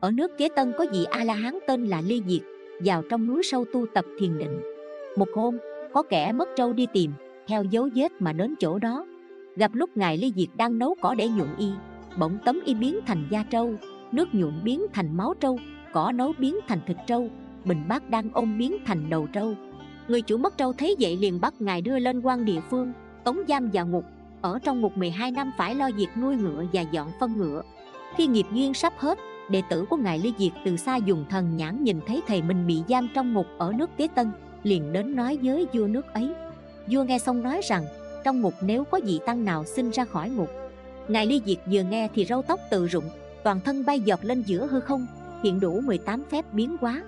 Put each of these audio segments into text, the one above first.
ở nước kế tân có vị a la hán tên là ly diệt, vào trong núi sâu tu tập thiền định. Một hôm, có kẻ mất trâu đi tìm, theo dấu vết mà đến chỗ đó. Gặp lúc ngài ly diệt đang nấu cỏ để nhuộm y, bỗng tấm y biến thành da trâu, nước nhuộm biến thành máu trâu, cỏ nấu biến thành thịt trâu, bình bát đang ôm biến thành đầu trâu. Người chủ mất trâu thấy vậy liền bắt ngài đưa lên quan địa phương, tống giam vào ngục. Ở trong ngục 12 năm phải lo việc nuôi ngựa và dọn phân ngựa. Khi nghiệp duyên sắp hết đệ tử của ngài ly diệt từ xa dùng thần nhãn nhìn thấy thầy mình bị giam trong ngục ở nước tế tân, liền đến nói với vua nước ấy. Vua nghe xong nói rằng, trong ngục nếu có vị tăng nào xin ra khỏi ngục. Ngài ly diệt vừa nghe thì râu tóc tự rụng, toàn thân bay dọt lên giữa hư không, hiện đủ 18 phép biến hóa.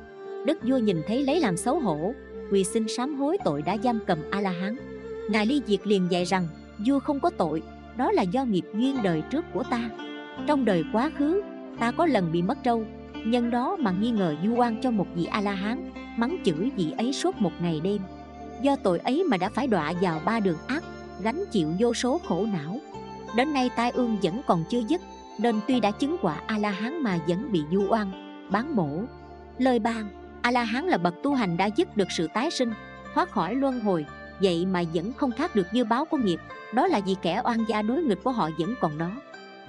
Đức vua nhìn thấy lấy làm xấu hổ, quỳ xin sám hối tội đã giam cầm a la hán ngài ly diệt liền dạy rằng, vua không có tội, đó là do nghiệp duyên đời trước của ta. Trong đời quá khứ ta có lần bị mất trâu. Nhân đó mà nghi ngờ du oan cho một vị a la hán mắng chửi vị ấy suốt một ngày đêm. Do tội ấy mà đã phải đọa vào ba đường ác, gánh chịu vô số khổ não. Đến nay tai ương vẫn còn chưa dứt, nên tuy đã chứng quả a la hán mà vẫn bị du oan, bán bổ lời ban a la hán là bậc tu hành đã dứt được sự tái sinh, thoát khỏi luân hồi, vậy mà vẫn không thoát được dư báo của nghiệp. Đó là vì kẻ oan gia đối nghịch của họ vẫn còn đó.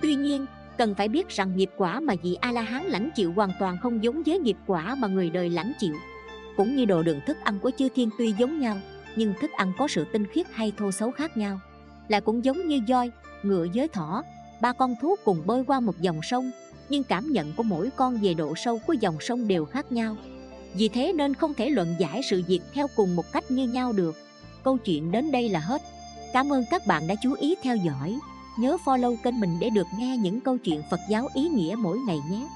Tuy nhiên cần phải biết rằng nghiệp quả mà vị a la hán lãnh chịu hoàn toàn không giống với nghiệp quả mà người đời lãnh chịu. Cũng như đồ đường thức ăn của chư thiên tuy giống nhau, nhưng thức ăn có sự tinh khiết hay thô xấu khác nhau. Lại cũng giống như voi, ngựa với thỏ, ba con thú cùng bơi qua một dòng sông, nhưng cảm nhận của mỗi con về độ sâu của dòng sông đều khác nhau. Vì thế nên không thể luận giải sự việc theo cùng một cách như nhau được. Câu chuyện đến đây là hết. Cảm ơn các bạn đã chú ý theo dõi nhớ follow kênh mình để được nghe những câu chuyện phật giáo ý nghĩa mỗi ngày nhé.